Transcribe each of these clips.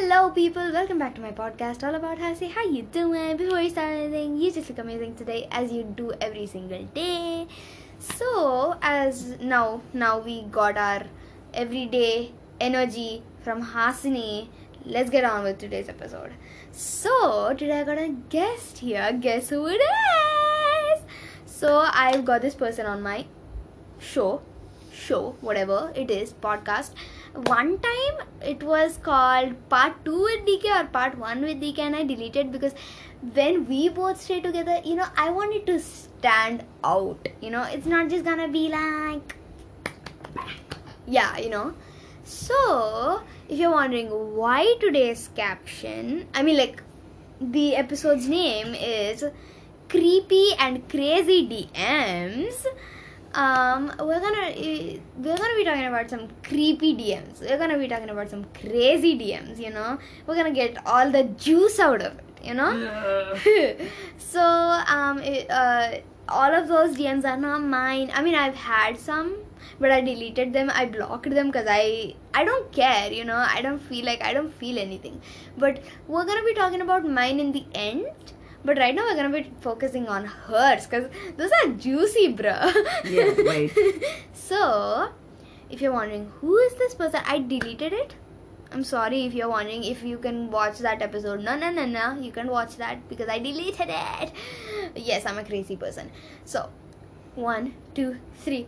Hello, people. Welcome back to my podcast, all about Hasi. How you doing? Before you start anything, you just look amazing today, as you do every single day. So, as now, now we got our everyday energy from Hasini. Let's get on with today's episode. So, today I got a guest here. Guess who it is? So, I've got this person on my show show whatever it is podcast. One time it was called part 2 with dk or part 1 with dk and i deleted because when we both stay together you know i wanted to stand out you know. It's not just gonna be like yeah you know. So if you're wondering why today's caption i mean like the episode's name is creepy and crazy dms um, we're gonna uh, we're gonna be talking about some creepy DMs. We're gonna be talking about some crazy DMs. You know, we're gonna get all the juice out of it. You know. so um, it, uh, all of those DMs are not mine. I mean, I've had some, but I deleted them. I blocked them because I I don't care. You know, I don't feel like I don't feel anything. But we're gonna be talking about mine in the end but right now we're gonna be focusing on hers because those are juicy, bruh. Yeah, wait. so, if you're wondering who is this person, I deleted it. I'm sorry if you're wondering if you can watch that episode. No, no, no, no. You can watch that because I deleted it. Yes, I'm a crazy person. So, one, two, three.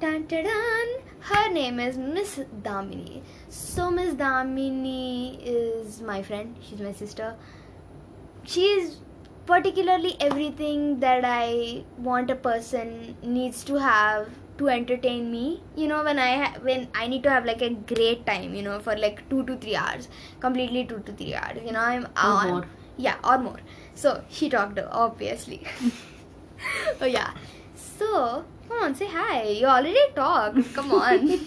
Dun, dun, dun. Her name is Miss Damini. So, Miss Damini is my friend. She's my sister. She is particularly everything that I want a person needs to have to entertain me. You know when i ha- when i need to have like a great time you know for like 2 to 3 hours completely 2 to 3 hours you know i'm Or on more. yeah or more. So she talked obviously. Oh yeah so come on say hi you already talked come on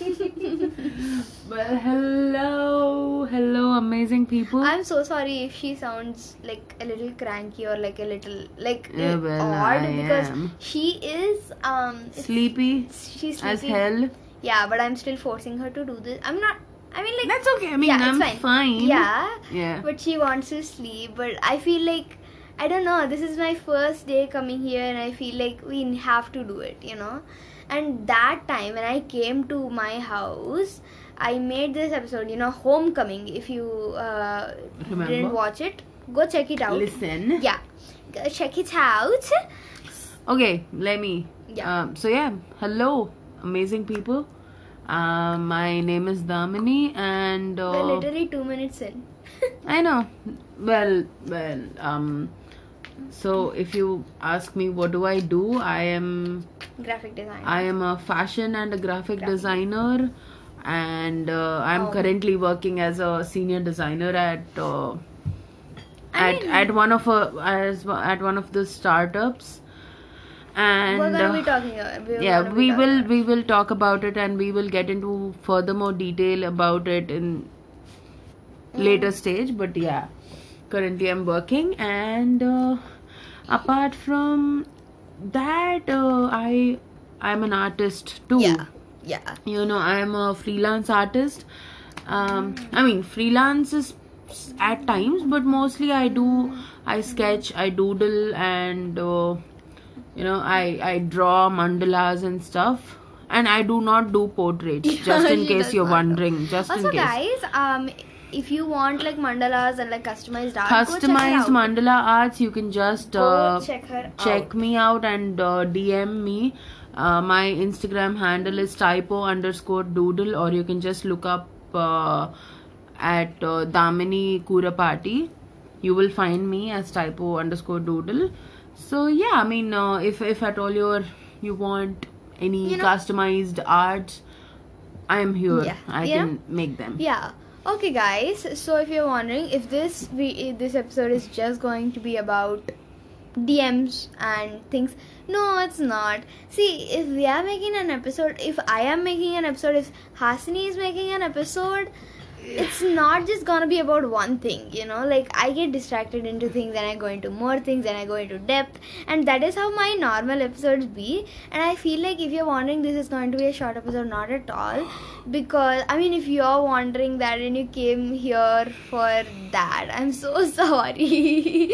Well, hello, hello, amazing people. I'm so sorry if she sounds like a little cranky or like a little like Yeah, uh, well, odd I because am. she is um Sleepy she's as sleepy. hell. Yeah, but I'm still forcing her to do this. I'm not. I mean, like That's okay. I mean, yeah, I'm fine. fine. Yeah, Yeah. but she wants to sleep. But I feel like I don't know. This is my first day coming here, and I feel like we have to do it. You know. And that time when I came to my house, I made this episode. You know, homecoming. If you uh, didn't watch it, go check it out. Listen. Yeah, go check it out. Okay, let me. Yeah. Um, so yeah, hello, amazing people. Um, my name is Damini, and uh, We're literally two minutes in. I know. Well, well. Um, so if you ask me, what do I do? I am Graphic designer I am a fashion and a graphic Graphic. designer, and uh, I'm Oh. currently working as a senior designer at uh, at mean- at one of a as at one of the startups. And We're gonna uh, be talking. uh, we're yeah, we will about- we will talk about it, and we will get into further more detail about it in later stage. But yeah, currently I'm working, and uh, apart from that, uh, I I'm an artist too. Yeah, yeah. you know i am a freelance artist. Um i mean freelance is at times but mostly i do i sketch i doodle and uh, you know i i draw mandalas and stuff. And i do not do portraits just in case you're wondering just Also, in case. guys, um, if you want like mandalas and like customized art, go check her customized mandala arts you can just uh, check her check out. me out and uh, DM me. Uh, my Instagram handle is typo underscore doodle, or you can just look up uh, at uh, Damini Kurapati. You will find me as typo underscore doodle. So yeah, I mean, uh, if if at all you're you want any You know- customized arts, I am here. Yeah. I Yeah. can make them. Yeah. Okay, guys. So if you're wondering if this we if this episode is just going to be about DMs and things, no, it's not. See, if we are making an episode, if I am making an episode, if Hasini is making an episode, it's not just gonna be about one thing, you know. Like I get distracted into things and I go into more things and I go into depth, and that is how my normal episodes be. And I feel like if you're wondering this is going to be a short episode, not at all, because I mean, if you're wondering that and you came here for that, I'm so sorry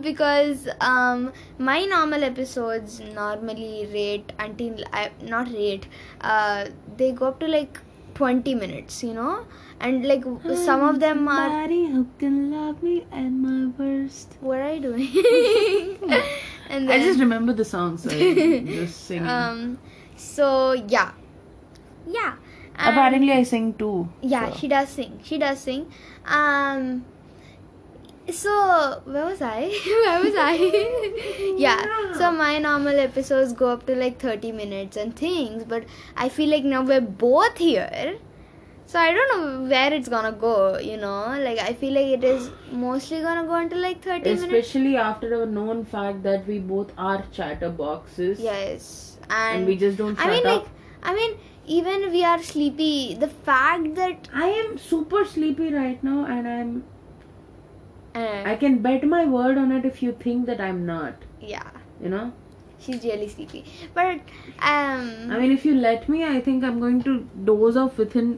because um my normal episodes normally rate until I not rate uh they go up to like 20 minutes you know and like some of them are Somebody who can love me at my worst. what are you doing and I just remember the song, so just singing. um so yeah yeah and- Apparently, I sing too. yeah so. she does sing she does sing um so where was i? Where was i? Yeah. So my normal episodes go up to like 30 minutes and things but i feel like now we're both here. So i don't know where it's gonna go you know? Like i feel like it is mostly gonna go into like 30 minutes. Especially after a known fact that we both are chatterboxes. yes. And, and, we just don't i mean up. like i mean even we are sleepy the fact that I am super sleepy right now, and I'm. Uh, I can bet my word on it if you think that I'm not. yeah You know. she's really sleepy but um I mean, if you let me, I think I'm going to doze off within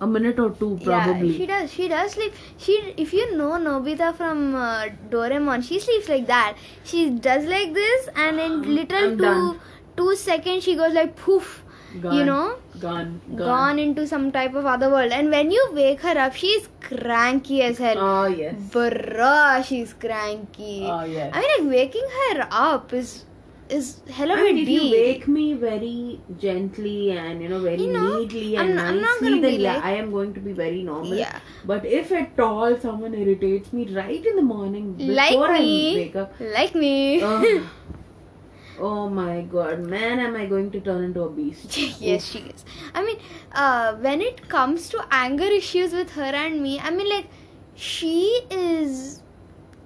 a minute or two, probably. yeah she does she does sleep she if you know nobita from uh, doraemon she sleeps like that she does like this and in little I'm two done. two seconds she goes like poof Gone. you know Gone. Gone. gone into some type of other world and when you wake her up she's cranky as hell Oh yes. bruh she's cranky Oh yes. i mean like waking her up is is hella I mean, if you wake me very gently and you know very You know, neatly I'm- and I'm nicely, gonna then yeah, like- I am going to be very normal. Yeah. But if at all someone irritates me right in the morning before like I me wake up, like me oh, oh my god, man, am I going to turn into a beast? yes she is. I mean uh, when it comes to anger issues with her and me i mean like she is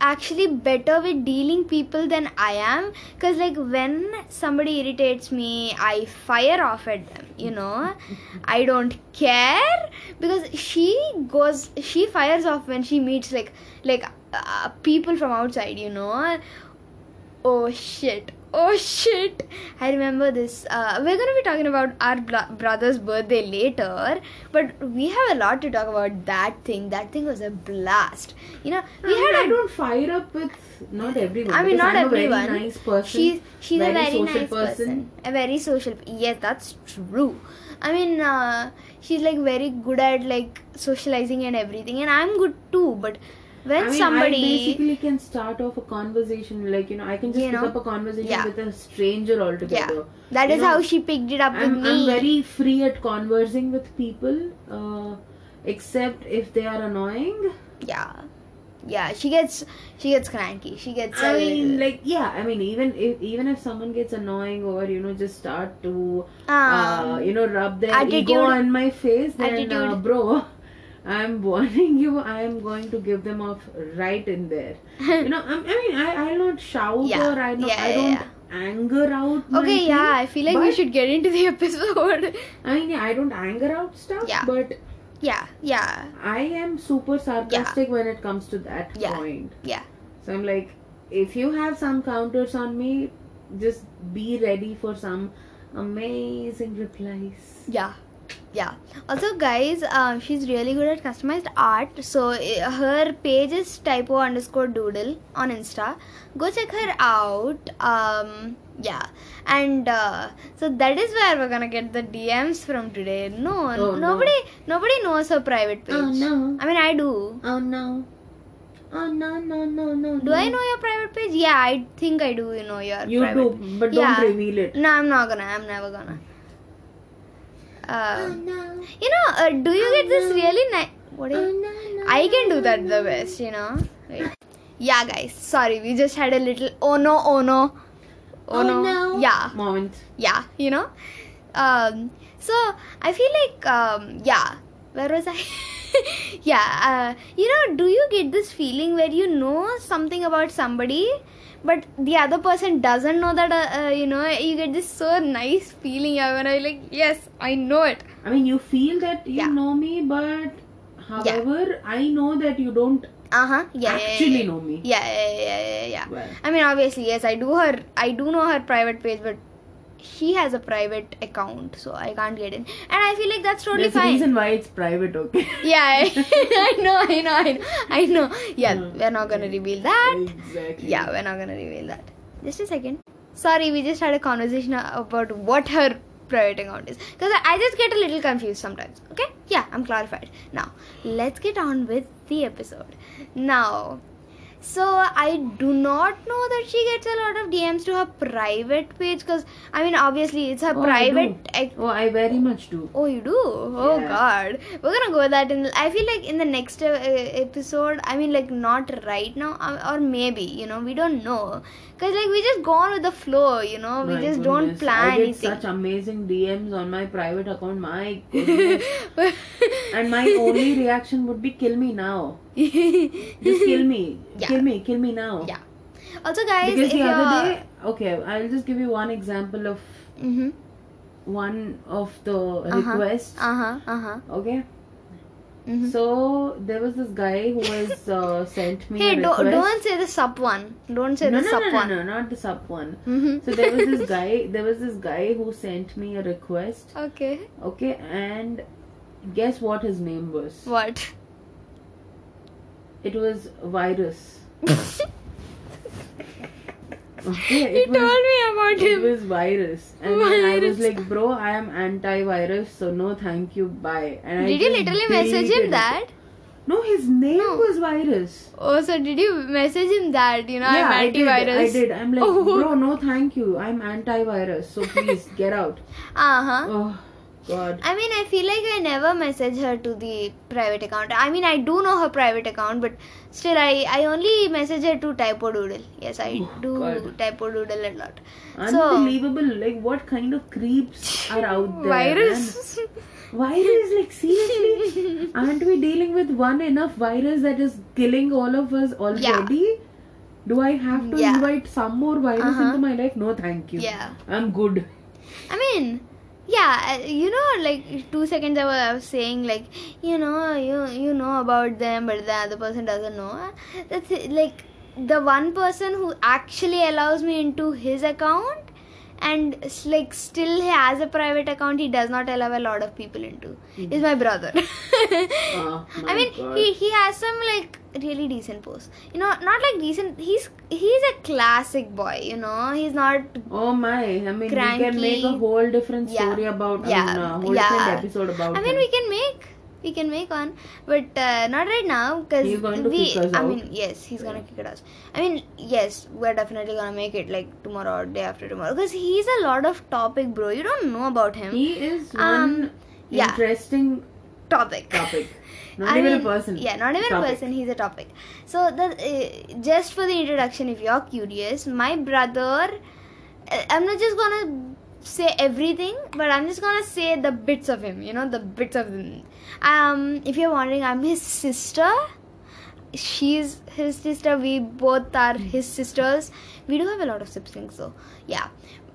actually better with dealing people than i am. Because like when somebody irritates me i fire off at them you know? I don't care. Because she goes she fires off when she meets like like uh, people from outside you know? Oh shit oh shit i remember this uh, we're going to be talking about our bro- brother's birthday later but we have a lot to talk about that thing that thing was a blast you know we I, mean, had I a don't fire up with not everyone. I mean, not I'm everyone. A very nice person. She's she's a very social nice person. A very social. Yes, that's true. I mean, uh, she's like very good at like socializing and everything, and I'm good too. But when I mean, somebody, I basically can start off a conversation like you know I can just You pick know? up a conversation Yeah. with a stranger altogether. yeah, that You is know, how she picked it up with I'm, me. I'm very free at conversing with people, uh, except if they are annoying. yeah, yeah. She gets she gets cranky. She gets. I mean, like yeah. I mean, even if even if someone gets annoying or you know just start to um, uh, you know rub their attitude. ego on my face, then uh, bro. I'm warning you. I am going to give them off right in there. You know, I'm, I mean, I I'll not shout Yeah. or I not, Yeah, I don't yeah. anger out. okay, thing. yeah. I feel like we should get into the episode. I mean, yeah, I don't anger out stuff. Yeah. But yeah, yeah, I am super sarcastic when it comes to that point. yeah. So I'm like, if you have some counters on me, just be ready for some amazing replies. Yeah. Yeah. Also, guys, uh, she's really good at customized art. So uh, her page is typo underscore doodle on Insta. Go check her out. Um, yeah, and uh, so that is where we're gonna get the DMs from today. No, Oh, no. nobody, nobody knows her private page. Oh, no. I mean, I do. Oh no. Oh no no no no. Do I know your private page? Yeah, I think I do. You know your You private. do, but don't Yeah. reveal it. No, I'm not gonna. I'm never gonna. Uh, no. You know, uh, do you get this really nice? What is? no no. I can do that the best, you know. Wait. Yeah, guys. Sorry, we just had a little. Oh no! Oh no! Oh, Oh, no. no. Yeah, Moment. yeah. You know. Um. So I feel like um. Yeah. Where was I? yeah. Uh, you know, do you get this feeling where you know something about somebody? But the other person doesn't know that, uh, uh, you know, you get this so nice feeling. You're gonna be like, yes, I know it. I mean, you feel that you Yeah. know me, but However, I know that you don't Uh huh. Yeah. yeah, actually yeah, know me. Yeah, yeah, yeah, yeah, yeah. Well, I mean, obviously, yes, I do her. I do know her private page, but she has a private account, so I can't get in. And I feel like that's totally there's a fine. reason why it's private, okay? Yeah, I, I know, I know, I know, I know. Yeah, Hmm. we're not gonna reveal that. Exactly. Yeah, we're not gonna reveal that. Just a second. Sorry, we just had a conversation about what her private account is. Because I I just get a little confused sometimes. Okay? Yeah, I'm clarified. Now, let's get on with the episode. Now, so I do not know that she gets a lot of DMs to her private page because I mean obviously it's her Oh, I private do. ac- Oh, I very much do. Oh, you do? Oh Yeah. God, we're gonna go with that in. I feel like in the next uh, episode. I mean, like not right now, um, or maybe you know we don't know, cause like we just go on with the flow. You know, we My just don't goodness, plan I get anything. such amazing DMs on my private account. My goodness. and my only reaction would be kill me now. Just kill me. Yeah. Kill me. Kill me now. yeah. Also, guys, Because the other day, okay, I'll just give you one example of mm-hmm. one of the Uh-huh. requests. uh huh, uh huh. Okay. Mm-hmm. So there was this guy who has uh, sent me Hey, a do, don't say the sub one. Don't say no, the no, sub no, no, one. no, not the sub one. Mm-hmm. So there was this guy. There was this guy who sent me a request. Okay. Okay, and guess what his name was? What? It was virus. Okay, it told me about It him. was virus, and then I was Virus. like, "Bro, I am anti-virus, so no, thank you, bye." And I Did you literally message him it. that? No, his name No. was virus. Oh, so did you message him that? You know, yeah, I'm antivirus. I did. I did. I'm like, Oh. bro, no, thank you. I'm anti-virus, so please get out. Uh huh. Oh, God. I mean, I feel like I never message her to the private account. I mean, I do know her private account, but still, I, I only message her to Typo Doodle. Yes, I Oh, do God. Typo Doodle a lot. Unbelievable. like, what kind of creeps are out there? Virus. Virus, like, seriously? Aren't we dealing with one enough virus that is killing all of us already? Yeah. Do I have to Yeah. invite some more virus Uh-huh. into my life? No, thank you. yeah. I'm good. I mean, yeah, uh, you know, like two seconds ago, I was saying like, you know, you you know about them, but the other person doesn't know. That's it, like the one person who actually allows me into his account, and like still he has a private account. He does not allow a lot of people into. Hmm. Is my brother. Oh, my I mean, God. he he has some like really decent posts. You know, not like decent. He's he's a classic boy. You know, he's not Oh my! I mean, we can make a whole different Yeah. story about. Yeah. I mean, a whole Yeah. different episode about. I mean, him. we can make we can make one, but uh, not right now because He's going to we. I out. mean, yes, he's gonna kick us. I mean, yes, we're definitely gonna make it like tomorrow or day after tomorrow because he's a lot of topic, bro. You don't know about him. He is Um, one yeah. interesting topic. topic. Not I even mean, a person. Yeah, not even a person. He's a topic. So the uh, just for the introduction, if you're curious, my brother. uh, I'm not just gonna say everything, but I'm just gonna say the bits of him. You know, the bits of him. Um, if you're wondering, I'm his sister. She's his sister. We both are his sisters. We do have a lot of siblings, so Yeah.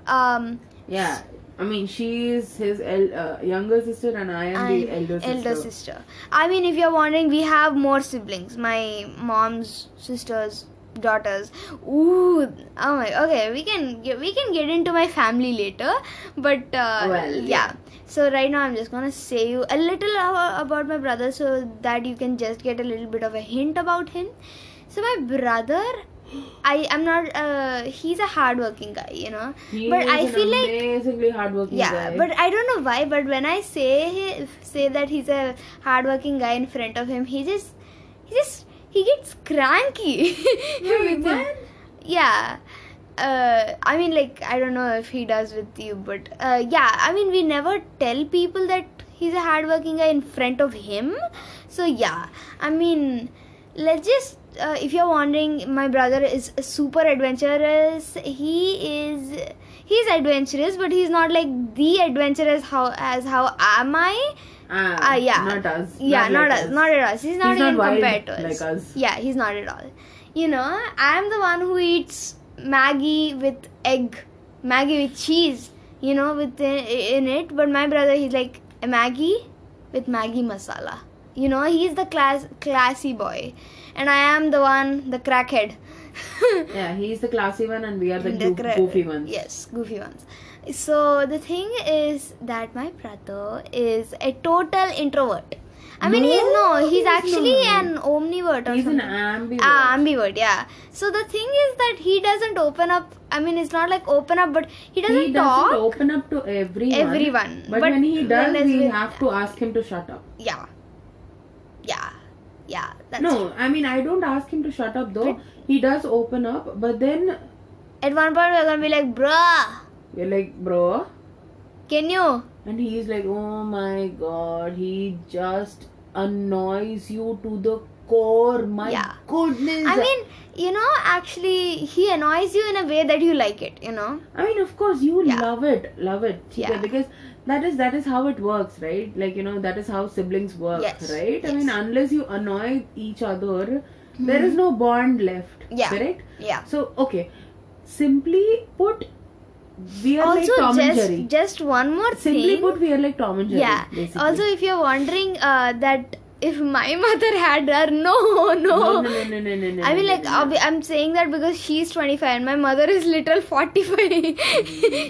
Um, Yeah, I mean, she is his el- uh, younger sister, and I am the I'm elder sister. elder sister. I mean, if you're wondering, we have more siblings. My mom's sisters, daughters. Ooh, oh my. Okay, we can get, we can get into my family later, but uh, Well, yeah. yeah. So right now, I'm just gonna say you a little about my brother, so that you can just get a little bit of a hint about him. So my brother. I am not. Uh, he's a hardworking guy, you know. He but is I feel like amazingly hardworking yeah guy. but i don't know why but when i say say that he's a hardworking guy in front of him he just he just he gets cranky Wait, yeah uh, I mean, like, I don't know if he does with you, but uh, yeah, I mean, we never tell people that he's a hardworking guy in front of him. So, yeah, I mean, let's just, uh, if you're wondering, my brother is super adventurous. He is, he's adventurous, but he's not like the adventurous how as how am I? Ah, Ah, yeah. Not us. Yeah, not, like us. Not at us. He's not He's even wild compared to us. like us. Yeah, he's not at all. You know, I'm the one who eats Maggi with egg, Maggi with cheese. You know, with in, in it. But my brother, he's like a Maggi with Maggi masala. You know, he's the class classy boy, and I am the one, the crackhead. Yeah, he's the classy one, and we are the, The goo- cra- goofy ones. Yes, goofy ones. So the thing is that my brother is a total introvert. I mean, he's No, no, he's actually not. an omnivert or He's an ambivert. Ah, ambivert, yeah. So the thing is that he doesn't open up. I mean, it's not like open up, but he doesn't, he doesn't talk. open up to everyone. Everyone. But, But when he does, when we with- have to ask him to shut up. Yeah, yeah, yeah. That's no, I mean I don't ask him to shut up though. He does open up, but then At one point, we're gonna be like, bruh, you're like, bro. Can you? And he's like, oh my god, he just annoys you to the core. My yeah. goodness. I mean, you know, actually, he annoys you in a way that you like it, you know? I mean, of course, you yeah. love it. Love it. Yeah. Because that is that is how it works right like you know that is how siblings work yes. right yes. i mean unless you annoy each other mm-hmm. there hmm. is no bond left yeah correct yeah so okay simply put we are also, like Tom and just Jerry. just one more Simply thing. Simply put, we are like Tom and Jerry. yeah. basically. Also, if you're wondering uh, that if my mother had her, no, no. no, no, no, no, no, no, no. I mean, no, like, no, no. obvi- I'm saying that because she's 25 and my mother is little 45.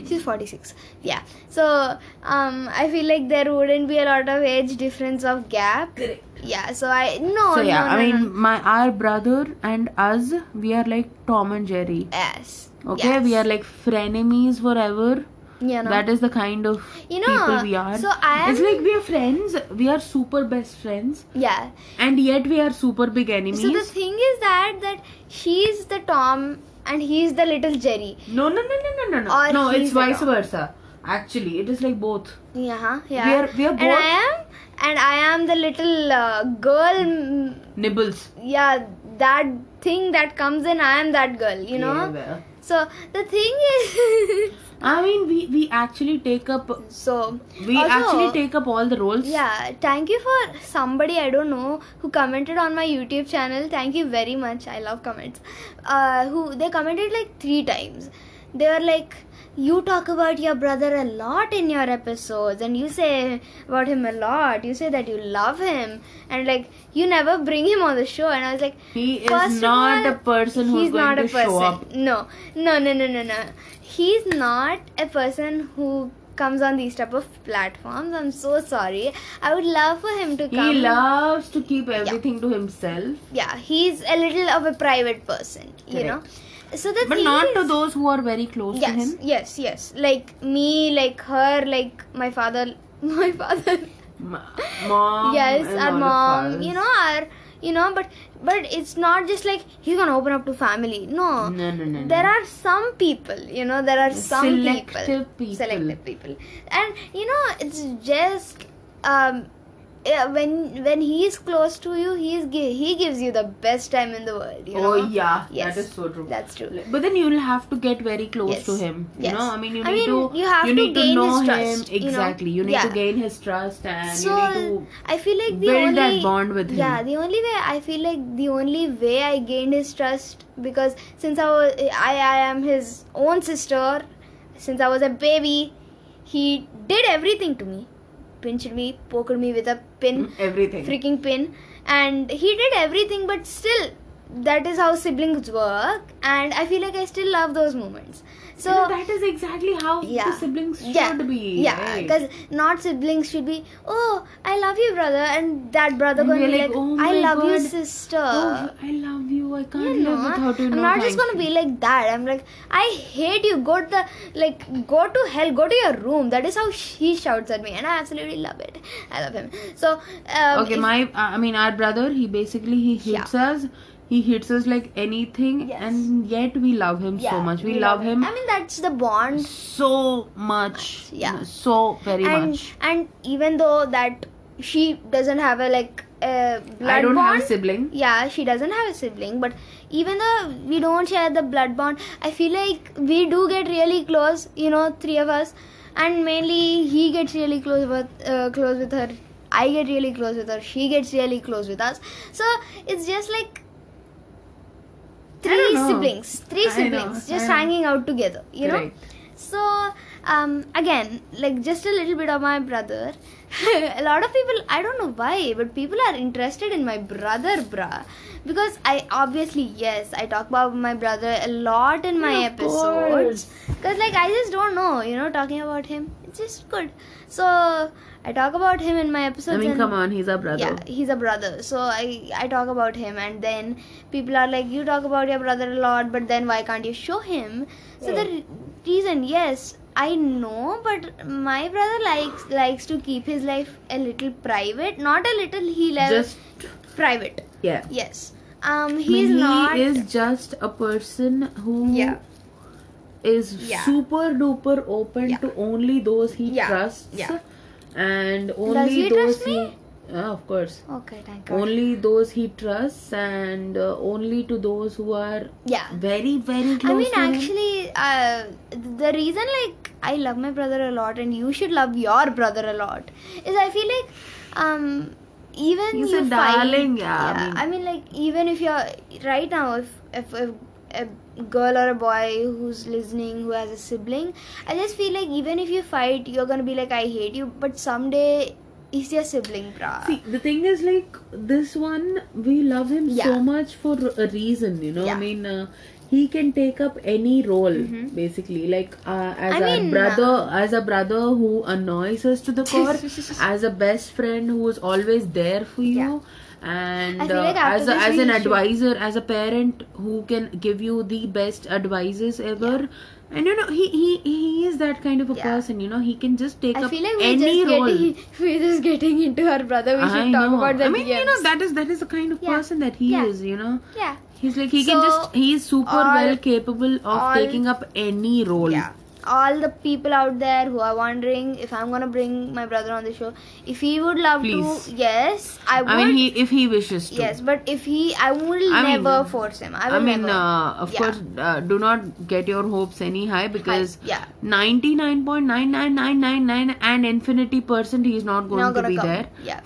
she's 46. Yeah. So, um, I feel like there wouldn't be a lot of age difference of gap. Correct. Yeah. So I no. So yeah, no, I mean, no. my our brother and us, we are like Tom and Jerry. yes. Okay, yes. we are like frenemies forever. You know. That is the kind of You know, people we are. so I It's like we are friends. We are super best friends, yeah. and yet we are super big enemies. So the thing is that that she's the Tom and he's the little Jerry. no, no, no, no, no, no, no. No, it's vice versa. Actually, it is like both. Yeah. Yeah. We are- we are both And I am and I am the little uh, girl. Nibbles. Yeah, that thing that comes in. I am that girl. You know. Yeah, well. So the thing is. I mean, we we actually take up. so We also- actually take up all the roles. Yeah, thank you for somebody I don't know who commented on my YouTube channel. Thank you very much. I love comments. Uh, who they commented like three times. They were like, "You talk about your brother a lot in your episodes, and you say about him a lot. You say that you love him, and like you never bring him on the show." And I was like, He is not all, a person who's he's going not to a person. show up. No, no, no, no, no, no. He's not a person who comes on these type of platforms. I'm so sorry. I would love for him to come. He loves to keep everything to himself, yeah, he's a little of a private person, you know. So the but not is, to those who are very close to him. yes, yes. Like me, like her, like my father, my father. Mom. yes, our mom. You know, our, you know, but but it's not just like he's gonna open up to family. No, No, no, no. no. there are some people you know there are some Selective people. selective people and you know it's just um when when he is close to you he is he gives you the best time in the world you oh, know Oh yeah, Yes, that is so true. that's true But then you'll have to get very close Yes. to him. You Yes. know, I mean, you I need mean, to you have to need gain to know his him trust, you know? exactly. You need Yeah. to gain his trust, and so you need to I feel like the build only that bond with him. yeah the only way I feel like the only way I gained his trust because since I was I, I am his own sister since I was a baby he did everything to me pinched me poked me with a pin. Mm, everything. freaking pin. And he did everything but still that is how siblings work. And I feel like I still love those moments so You know, that is exactly how yeah. the siblings should yeah. be. yeah right? because not siblings should be oh i love you brother and that brother And to be like, like, "Oh i love you sister. Oh, I love you. I can't you live know, without you. i'm no, not just gonna you. be like that. I'm like i hate you. Go to the like go to hell. Go to your room. That is how he shouts at me and i absolutely love it. I love him. So um, okay if- my uh, i mean our brother he basically he hits us he hits us like anything Yes. and yet we love him so much. We, love him. i mean that's the bond. so much. Yeah. so very and much. and even though that she doesn't have a like a blood i don't bond have a sibling. yeah she doesn't have a sibling but even though we don't share the blood bond i feel like we do get really close you know three of us. And mainly he gets really close with uh, close with her. I get really close with her. She gets really close with us. So it's just like three siblings three know, siblings I just hanging out together you know. So um, again, like just a little bit of my brother. a lot of people, I don't know why, but people are interested in my brother, bruh. Because I obviously yes, I talk about my brother a lot in my of episodes. Because like I just don't know, you know, talking about him, just good. So I talk about him in my episodes. I mean, come on, he's a brother. yeah he's a brother so i i talk about him and then people are like you talk about your brother a lot but then why can't you show him so the Yeah. re- reason yes i know but my brother likes likes to keep his life a little private not a little he likes Just private yeah. yes um I mean, he's he not is just a person who Yeah. Is Yeah. super duper open Yeah. to only those he Yeah. trusts Yeah. and only those he me? yeah, of course okay thank god only those he trusts and uh, only to those who are yeah very very close I mean, actually, uh, the reason like I love my brother a lot, and you should love your brother a lot, is I feel like, um, even He's you a fight, darling, yeah, I mean- I mean, like even if you're right now, if if, if a girl or a boy who's listening who has a sibling, I just feel like even if you fight, you're gonna be like, I hate you, but someday he's your sibling, brah. See, the thing is, like, this one, we love him so much for a reason, you know. I mean, uh, he can take up any role, Mhm. basically. Like, uh, as I a mean, brother, uh, as a brother who annoys us to the core, as a best friend who is always there for you. Yeah. And I uh, like as a, as an should- advisor, as a parent who can give you the best advices ever, and you know he he he is that kind of a Yeah. person. You know he can just take I up feel like we're any just role. getting we're just getting into our brother. We should I talk know. about the I mean, you know, that is that is the kind of Yeah. person that he Yeah. is. You know, yeah. he's like he can just he is super all- well capable of all- taking up any role. Yeah. All the people out there who are wondering if I'm gonna bring my brother on the show, if he would love Please. to, yes, I would. I mean, he if he wishes to. yes, but if he, I will I mean, never force him. I will I mean, never. uh, of Yeah. course, uh, do not get your hopes any high because yeah. ninety nine point nine nine nine nine nine and infinity percent he is not going not to be come. there. Yeah,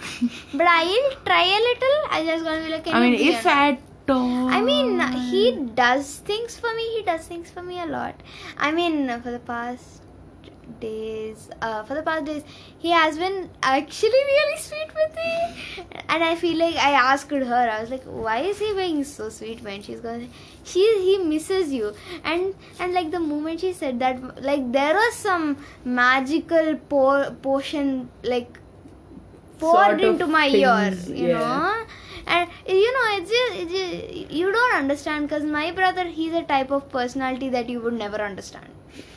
but I'll try a little. I just gonna be like, I mean, if at I mean, he does things for me. He does things for me a lot. I mean, for the past days, uh, for the past days, he has been actually really sweet with me. And I feel like I asked her. I was like, "Why is he being so sweet?" When she's going, she he misses you. And and like the moment she said that, like there was some magical po- potion like poured Sort of into my ear, you yeah. know. And you know, it's just, it's just you don't understand because my brother, he's a type of personality that you would never understand.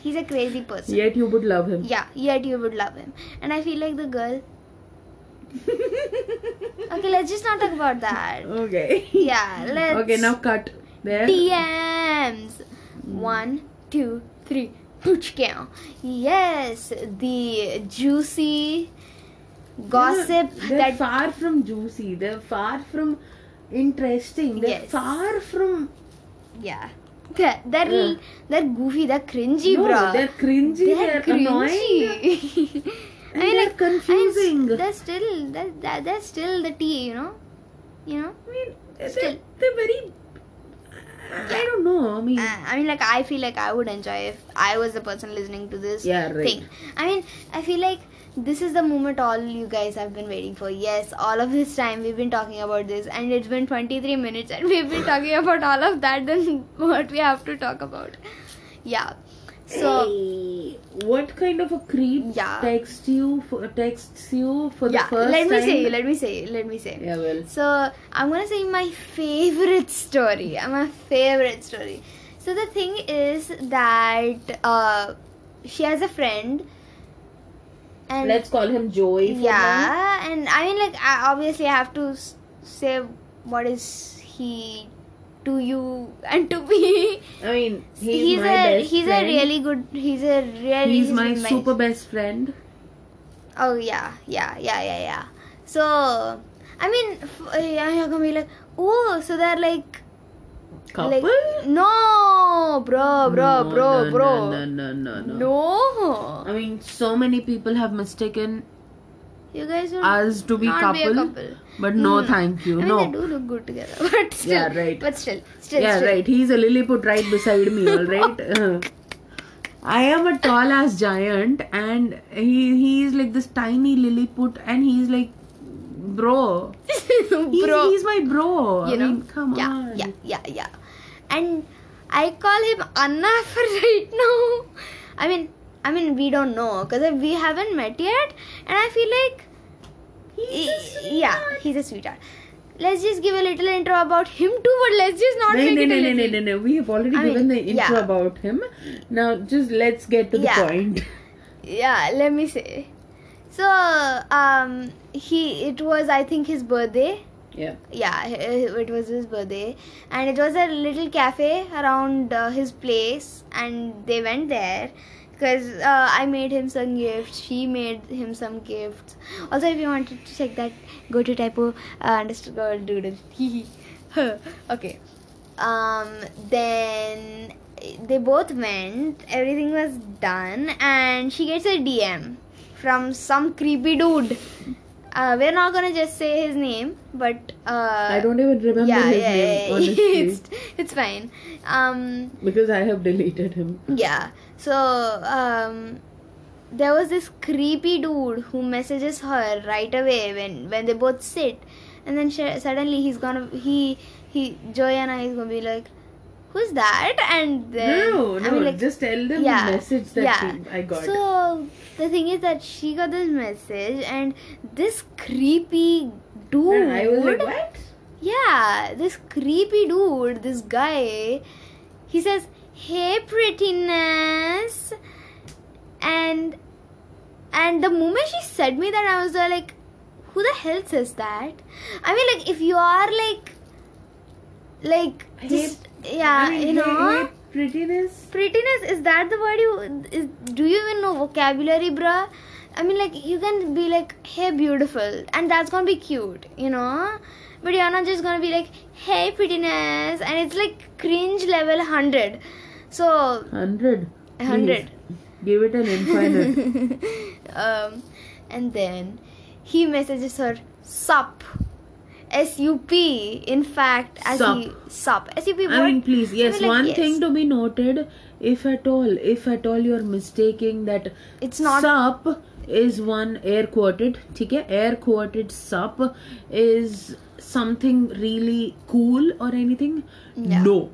He's a crazy person. Yet you would love him. Yeah, yet you would love him. And I feel like the girl. Okay, let's just not talk about that. okay. Yeah, let's. Okay, now cut there. DMs. Hmm. One, two, three. Count. Yes, the juicy gossip they're that far from juicy they're far from interesting they're Yes. far from Yeah. They're, they're, Yeah. they're goofy, they're cringy, no, bro. they're cringy they're, annoying cringy. And they're confusing. they're still, they're, they're, they're still the tea, you know? You know? I mean they're, Still. they're very I don't know I mean Uh, I mean, like, I feel like I would enjoy if I was the person listening to this Yeah, right. thing. I mean, I feel like this is the moment all you guys have been waiting for. Yes, all of this time we've been talking about this, and it's been 23 minutes, and we've been talking about all of that. Then what we have to talk about? Yeah. So. Hey, what kind of a creep Yeah. texts you for, texts you for yeah the first let me time say let me say let me say yeah well so i'm gonna say my favorite story my favorite story so the thing is that uh she has a friend and let's call him Joey for now. yeah and i mean like I, obviously i have to s- say what is he to you and to me I mean he's, my a he's friend. a really good he's a really he's my nice- super best friend Oh yeah, yeah, yeah, yeah, yeah. So I mean, yeah, you're gonna be like, oh, so they're like, couple like, no, bro, bro, No, bro, no, bro, no no no no No. I mean, so many people have mistaken you guys us to be couple, be a couple. but no, Mm. thank you, I mean, no. they do look good together, but still, Yeah, right. But still, still, yeah, still. right. He's a Lilliput right beside me. All right. Uh, I am a tall ass giant, and he he is like this tiny Lilliput, and he's like, bro, he's, Bro. he's my bro. you I mean, come yeah on. yeah yeah yeah and i call him anna for right now i mean i mean we don't know because we haven't met yet and i feel like He's a he- yeah he's a sweetheart let's just give a little intro about him too but let's just not No, make no, it no, a no, no, little- no, no. We have already I mean, given the intro yeah. about him. Now, just let's get to the Yeah. point. yeah let me say so um he it was i think his birthday Yeah. yeah it was his birthday. And it was a little cafe around uh, his place. And they went there because uh, i made him some gifts. She made him some gifts. Also if you wanted to check that go to typo uh, underscore doodle okay. Um then they both went. Everything was done. And she gets a dm from some creepy dude uh, we're not gonna just say his name but uh, I don't even remember yeah, his yeah, name, yeah, honestly. it's, it's fine um because I have deleted him. yeah so um there was this creepy dude who messages her right away when when they both sit and then sh- suddenly he's gonna he he joanna is gonna be like who's that and then no, no, I mean, like, just tell them yeah, the message that yeah. I got. So the thing is that she got this message, and this creepy dude. and I was like, what? Yeah, this creepy dude, this guy, he says, "Hey, prettiness," and and the moment she said me that, I was like, "Who the hell says that?" I mean, like, if you are like, like, Hey, just yeah, I mean, you hey, know. hey, prettiness. Prettiness is that the word you is, do you even know vocabulary, bruh? I mean, like you can be like, "Hey, beautiful," and that's gonna be cute, you know. But you're not just gonna be like, "Hey, prettiness," and it's like cringe level hundred. So Hundred. Hundred. Please, Give it an infinite. um, and then he messages her sup, S U P. In fact, as Sup. sup, S U P. I mean, please, yes. like, one yes. thing to be noted: if at all, if at all, you're mistaking that It's not- sup is one air quoted. Okay, air quoted sup is something really cool or anything. Yeah. No,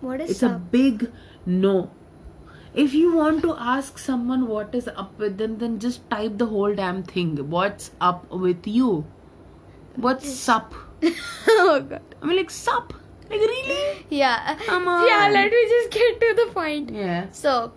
What is it's sup? a big no. If you want to ask someone what is up with them, then just type the whole damn thing. What's up with you? What's sup? oh god. I mean, like sup. Like really? Yeah. Come on. Yeah, let me just get to the point. Yeah. So,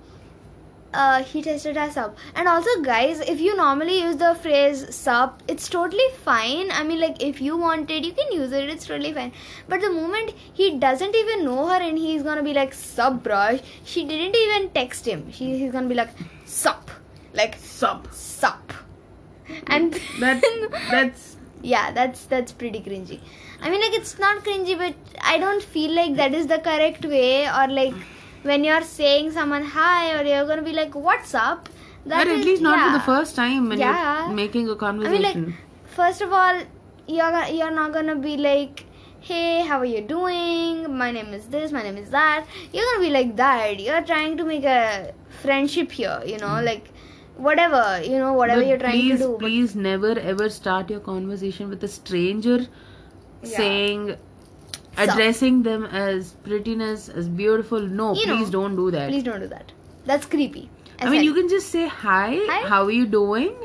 uh, he tested us up. And also, guys, if you normally use the phrase sup, it's totally fine. I mean, like, if you wanted, you can use it, it's totally fine. But the moment he doesn't even know her and he's gonna be like, sup, brush, she didn't even text him. She, he's gonna be like, sup. Like, Sup. sup. And That that's yeah that's that's pretty cringy. I mean like it's not cringy but i don't feel like that is the correct way or like when you're saying someone hi or you're gonna be like what's up? But is- at least not for the first time when Yeah. you're making a i mean conversation. like first of all you're you're not gonna be like hey how are you doing? My name is this my name is that. You're gonna be like that. You're trying to make a friendship here you know mm. like whatever you know whatever. But you're trying please, to do please never ever start your conversation with a stranger Yeah. saying addressing them as prettiness, as beautiful. No, You know, please don't do that. please don't do that that's creepy I mean, you can just say hi, Hi. how are you doing?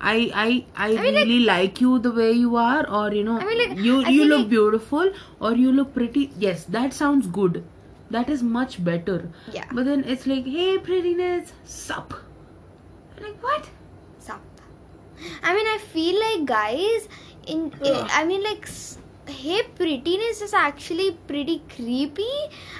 I I I, mean, really like you the way you are, or you know, I mean, like, you I you look like- beautiful, or you look pretty. Yes, that sounds good. That is much better. Yeah. But then it's like, hey, prettiness, sup. Like what? Sup. I mean, I feel like guys, in eh, Ugh. I mean, like, hey, prettiness is actually pretty creepy.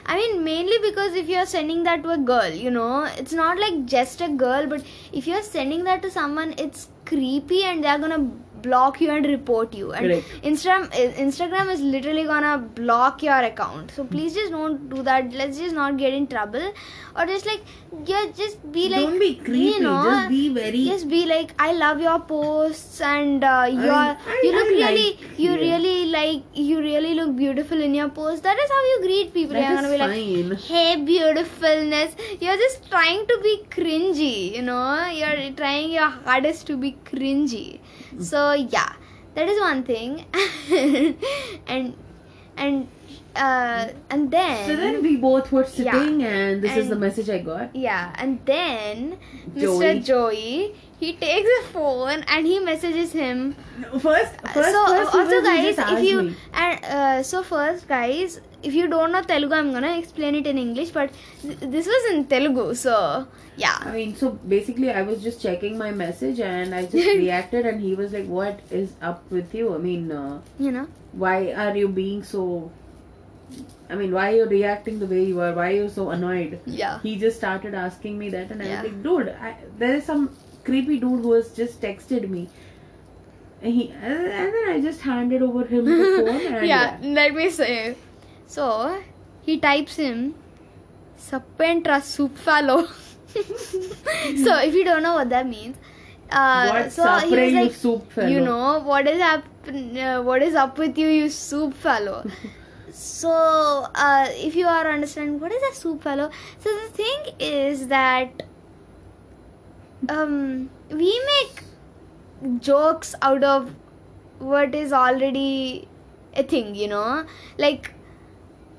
I mean, mainly because if you're sending that to a girl, you know, it's not like just a girl, but if you're sending that to someone, it's creepy and they're gonna block you and report you. And Correct. instagram instagram is literally gonna block your account. So please just don't do that. Let's just not get in trouble. Or just like yeah just be like Don't be creepy. you know just be very. just be like i love your posts and uh, you're I- you look I really like- you yeah. really like you really look beautiful in your post that is how you greet people. That you're gonna be like hey beautifulness. You're just trying to be cringy you know? You're trying your hardest to be cringy so yeah that is one thing and and uh and then, So then we both were sitting, Yeah. and this is the message I got. yeah and then Joey. mr joey he takes a phone and he messages him First, first, so first also guys if you me. and uh, so first guys if you don't know telugu i'm gonna explain it in english but th- this was in telugu so yeah I mean, so basically, I was just checking my message and I just reacted, and he was like, "What is up with you? I mean, uh, you know why are you being so? I mean, why are you reacting the way you are? Why are you so annoyed?" yeah He just started asking me that, and I Yeah. was like, "Dude, I, there is some creepy dude who has just texted me." And he and then I just handed over him the phone, and yeah let me say so he types him Sapentra soup fellow so if you don't know what that means uh, What so he was you like soup fellow? you know what is up uh, what is up with you you soup fellow so uh, if you are understanding what is a soup fellow so the thing is that um we make jokes out of what is already a thing you know? Like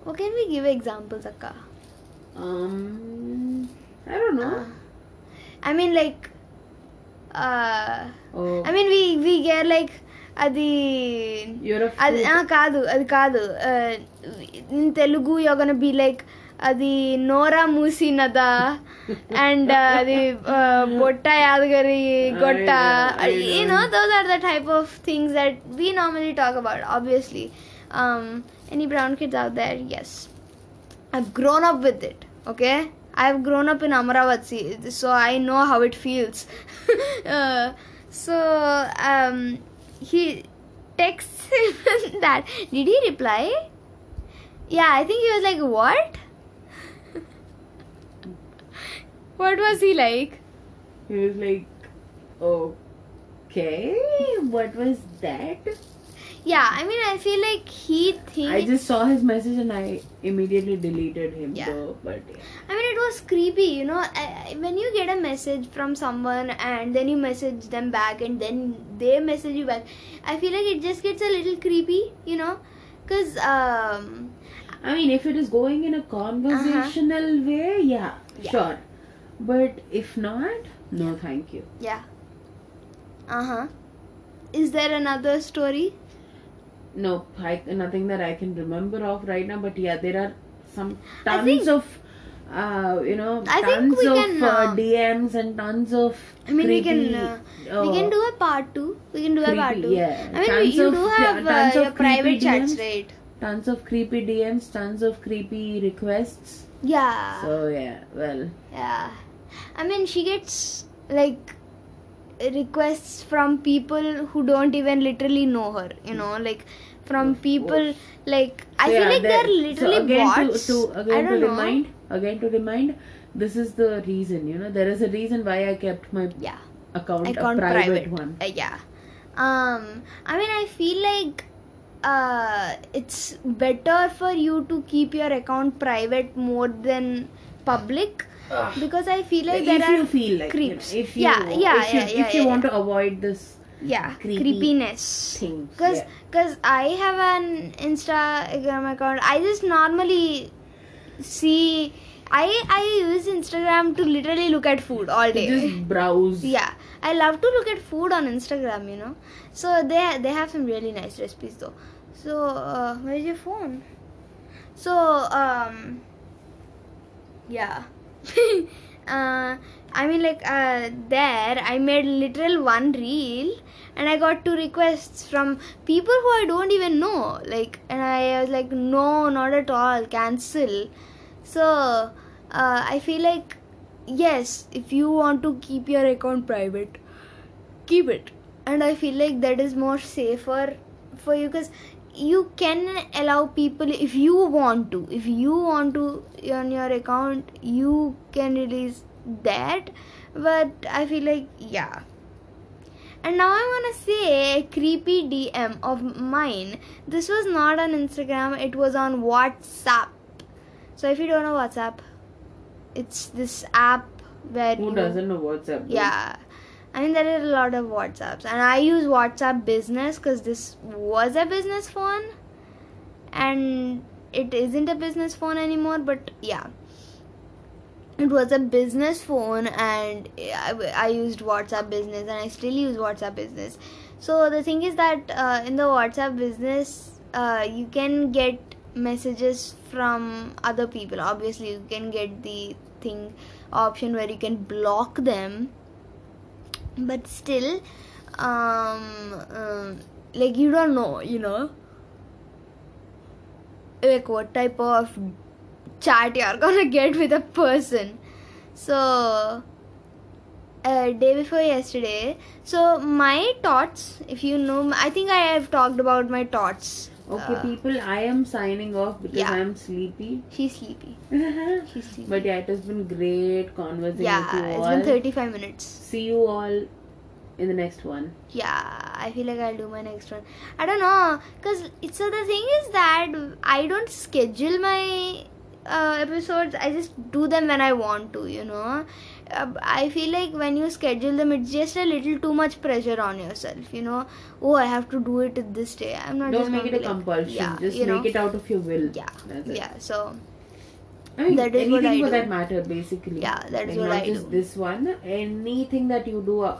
what can we give examples akka Um, I don't know. i mean like uh oh, I mean, we we get like అది you're a అది fruit. ఆ, కాదు అది కాదు in Telugu your గonna be like అది నోరా మూసినదా and అది Botta Yadagiri గొట్ట I know, I you know. know those are the type of things that we any brown kids out there yes I've grown up with it. Okay, I've grown up in Amravati, so I know how it feels. uh, so um, he texts him that. Did he reply? Yeah, I think he was like, "What? what was he like?" He was like, okay, what was that? Yeah, I mean, I feel like he thinks. I just saw his message and I immediately deleted him. Yeah. So, but yeah. I mean, it was creepy, you know. I, I- when you get a message from someone and then you message them back and then they message you back, I feel like it just gets a little creepy, you know. Because, um, I mean, if it is going in a conversational way, yeah, Yeah. sure. But if not, no, thank you. yeah. Uh huh. Is there another story? No, I, nothing that I can remember of right now. But yeah, there are some tons think- of, uh, you know, I tons of can, uh, uh, DMs and tons of. I mean, we can uh, we uh, can do a part two. We can do a part creepy, two. yeah. I mean, Tons you of- do yeah, have uh, of your private creepy chats, right? tons of creepy DMs, tons of creepy requests. Yeah. So yeah, well, Yeah. I mean, she gets like requests from people who don't even literally know her, you know, like from people course. like I So, feel yeah, like they're there- literally so again bots. To, to again to know. remind, again to remind, this is the reason. You know, there is a reason why I kept my Yeah. account, Account a private, private. one. Uh, yeah. Um I mean I feel like uh it's better for you to keep your account private more than public because I feel like there if are you feel like, you know, creeps. if you, Yeah, yeah, if you, yeah, yeah, if you yeah, want yeah. to avoid this yeah creepy creepiness. thing, because yeah. because i have an instagram account. I just normally see i i use instagram to literally look at food all day. just browse. yeah i love to look at food on instagram you know. So they they have some really nice recipes though. So uh, where's your phone? So um yeah. Uh, i mean like uh, there i made literal one reel and i got two requests from people who i don't even know like and i was like no not at all cancel. So uh, i feel like yes if you want to keep your account private keep it. And i feel like that is more safer for you because you can allow people if you want to if you want to on your account you can release that. But i feel like yeah and now i'm gonna say a creepy dm of mine. This was not on instagram it was on whatsapp. So if you don't know whatsapp it's this app where Who doesn't know WhatsApp? though? yeah. I mean there are a lot of whatsapps. And i use whatsapp business because this was a business phone. And it isn't a business phone anymore but yeah it was a business phone and I, I used whatsapp business and i still use whatsapp business. So the thing is that uh, in the whatsapp business uh, you can get messages from other people. Obviously you can get the thing option where you can block them. But still um, um like you don't know you know like what type of chat you're gonna get with a person so uh, day before yesterday so my thoughts if you know i think i have talked about my thoughts Okay, Uh, people, I am signing off because yeah. I am sleepy. she's sleepy she's sleepy but yeah, it has been great conversation yeah it's all. been 35 minutes See you all in the next one. yeah i feel like i'll do my next one i don't know because so the thing is that i don't schedule my uh, episodes i just do them when i want to you know uh, i feel like when you schedule them it's just a little too much pressure on yourself you know oh i have to do it this day i'm not Don't just make it a like- compulsion. yeah Just you make it out of your will. yeah That's yeah so I mean, That is what anything I for do. that matter, basically. Yeah, that is like what not I just do. this one. Anything that you do uh,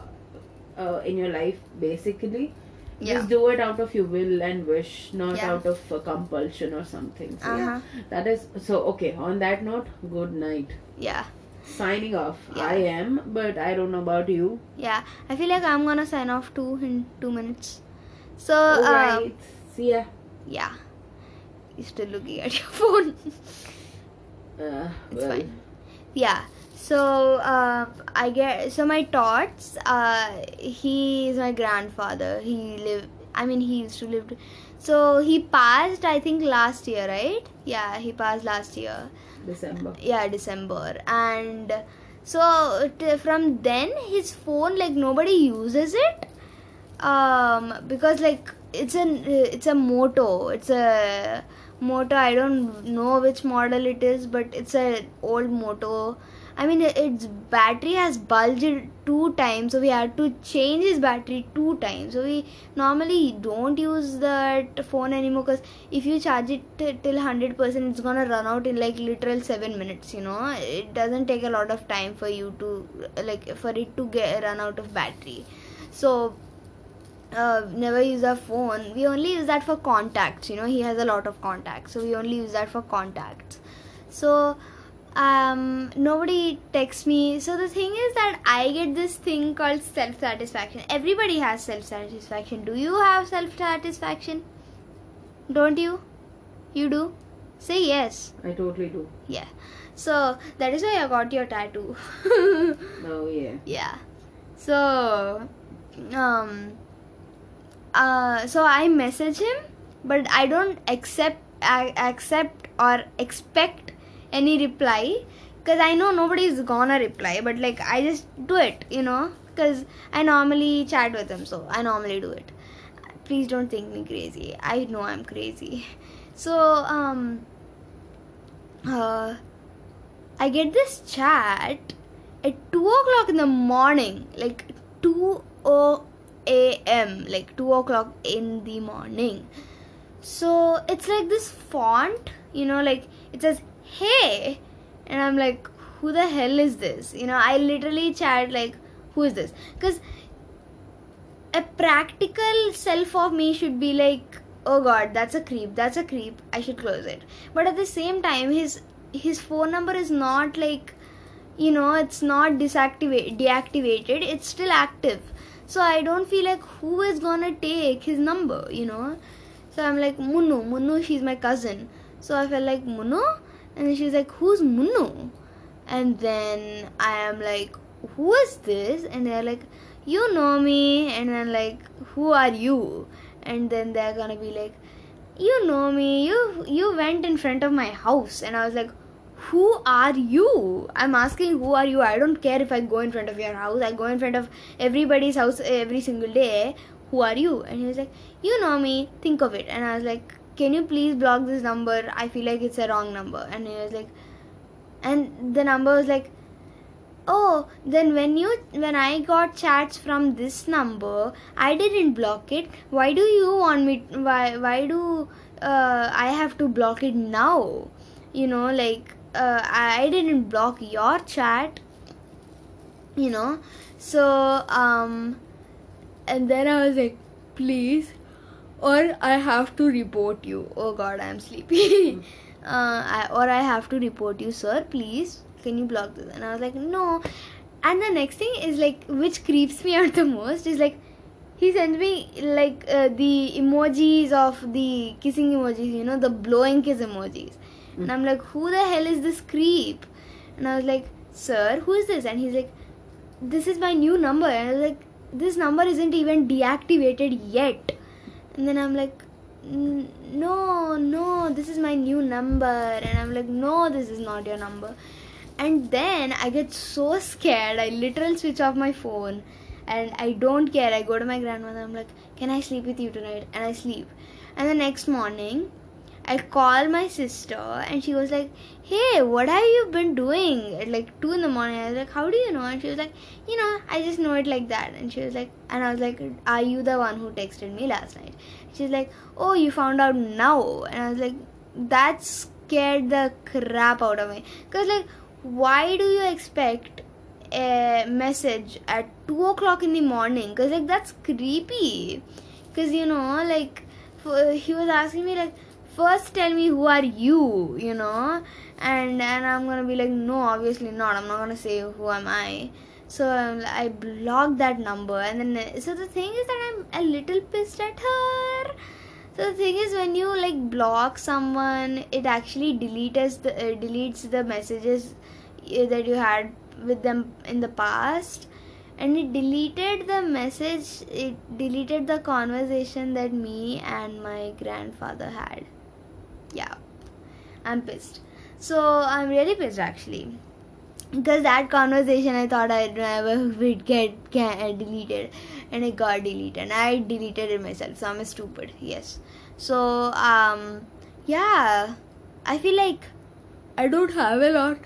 uh, in your life, basically, yeah just do it out of your will and wish, not Yeah. out of uh, compulsion or something. So, yeah, uh-huh that is so. Okay, on that note, good night. yeah Signing off. Yeah. I am, but I don't know about you. yeah i feel like i'm gonna sign off too in two minutes so uh, Alright. See ya. yeah you're still looking at your phone Uh, It's well, fine. yeah so uh, i get so my thoughts uh, he is my grandfather. He lived i mean he used to live so he passed i think last year right? Yeah he passed last year. December. yeah december. And so t- from then his phone like nobody uses it um because like it's an it's a moto it's a moto i don't know which model it is but it's a old moto i mean its battery has bulged two times so we had to change his battery two times so we normally don't use that phone anymore because if you charge it t- till 100% it's gonna run out in like literal 7 minutes you know it doesn't take a lot of time for you to like for it to get run out of battery so uh, never use our phone. We only use that for contacts. You know, he has a lot of contacts, so we only use that for contacts. So, um, nobody texts me. So the thing is that I get this thing called self satisfaction. Everybody has self satisfaction. Do you have self satisfaction? Don't you? You do? Say yes. I totally do. Yeah. So that is why I got your tattoo. Oh yeah. yeah so um uh so i message him but i don't accept I accept or expect any reply because i know nobody's gonna reply but like i just do it you know because i normally chat with them, so i normally do it please don't think me crazy i know i'm crazy so um uh I get this chat at 2 o'clock in the morning, like 2 o- a.m., like 2 o'clock in the morning. So it's like this font, you know, like it says, hey, and I'm like, who the hell is this? You know, I literally chat, like, who is this? Because a practical self of me should be like, oh god, that's a creep, that's a creep, I should close it. But at the same time, his his phone number is not like you know it's not deactivate deactivated it's still active so i don't feel like who is gonna take his number you know so i'm like munu munu she's my cousin so i felt like munu and she's like who's munu and then i am like who is this? And they're like you know me. And then like who are you? And then they're gonna be like you know me. You you went in front of my house. And i was like who are you? I'm asking who are you? I don't care if i go in front of your house. I go in front of everybody's house every single day. Who are you? And he was like you know me. Think of it. And i was like can you please block this number? I feel like it's a wrong number. And he was like and the number was like oh then when you when i got chats from this number i didn't block it. Why do you want me why why do uh, i have to block it now? You know like uh, i didn't block your chat. You know so um and then i was like please or i have to report you. Oh god i'm sleepy. Uh, I, or i have to report you sir please. Can you block this? And i was like no. And the next thing is like which creeps me out the most is like he sends me like uh, the emojis of the kissing emojis you know the blowing kiss emojis. And i'm like who the hell is this creep? And i was like sir who is this? And he's like this is my new number. And i was like this number isn't even deactivated yet and then i'm like no no this is my new number. And i'm like no this is not your number. And then i get so scared i literally switch off my phone. And i don't care i go to my grandmother i'm like can i sleep with you tonight? And i sleep. And the next morning i called my sister and she was like hey what have you been doing? At like 2 in the morning. I was like how do you know? And she was like you know i just know it like that. And she was like and i was like are you the one who texted me last night? She's like oh you found out now. And i was like that scared the crap out of me. Because like why do you expect a message at 2 o'clock in the morning? Because like that's creepy. Because you know like he was asking me like first tell me who are you you know? And and i'm gonna be like no obviously not. I'm not gonna say who am i. So um, i blocked that number. And then so the thing is that i'm a little pissed at her. So the thing is when you like block someone it actually deletes the uh, deletes the messages uh, that you had with them in the past. And it deleted the message it deleted the conversation that me and my grandfather had yeah. I'm pissed. So i'm really pissed actually. Because that conversation i thought i never would get, get deleted and it got deleted and i deleted it myself so i'm stupid. Yes. So um yeah. I feel like i don't have a lot.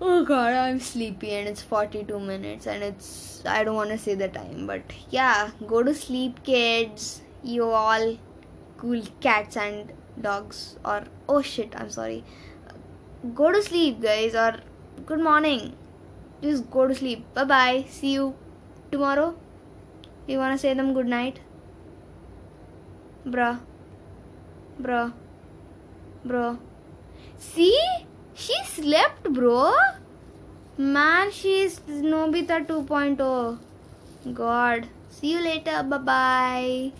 Oh god, I'm sleepy and it's 42 minutes and it's I don't want to say the time, but yeah, go to sleep, kids. You all cool cats and dogs, or oh shit, I'm sorry. Go to sleep, guys, or good morning. Just go to sleep. Bye bye. See you tomorrow. You want to say them good night? Bruh. Bruh. Bro. See? She slept, bro. Man, she's Nobita 2.0. God. See you later. Bye bye.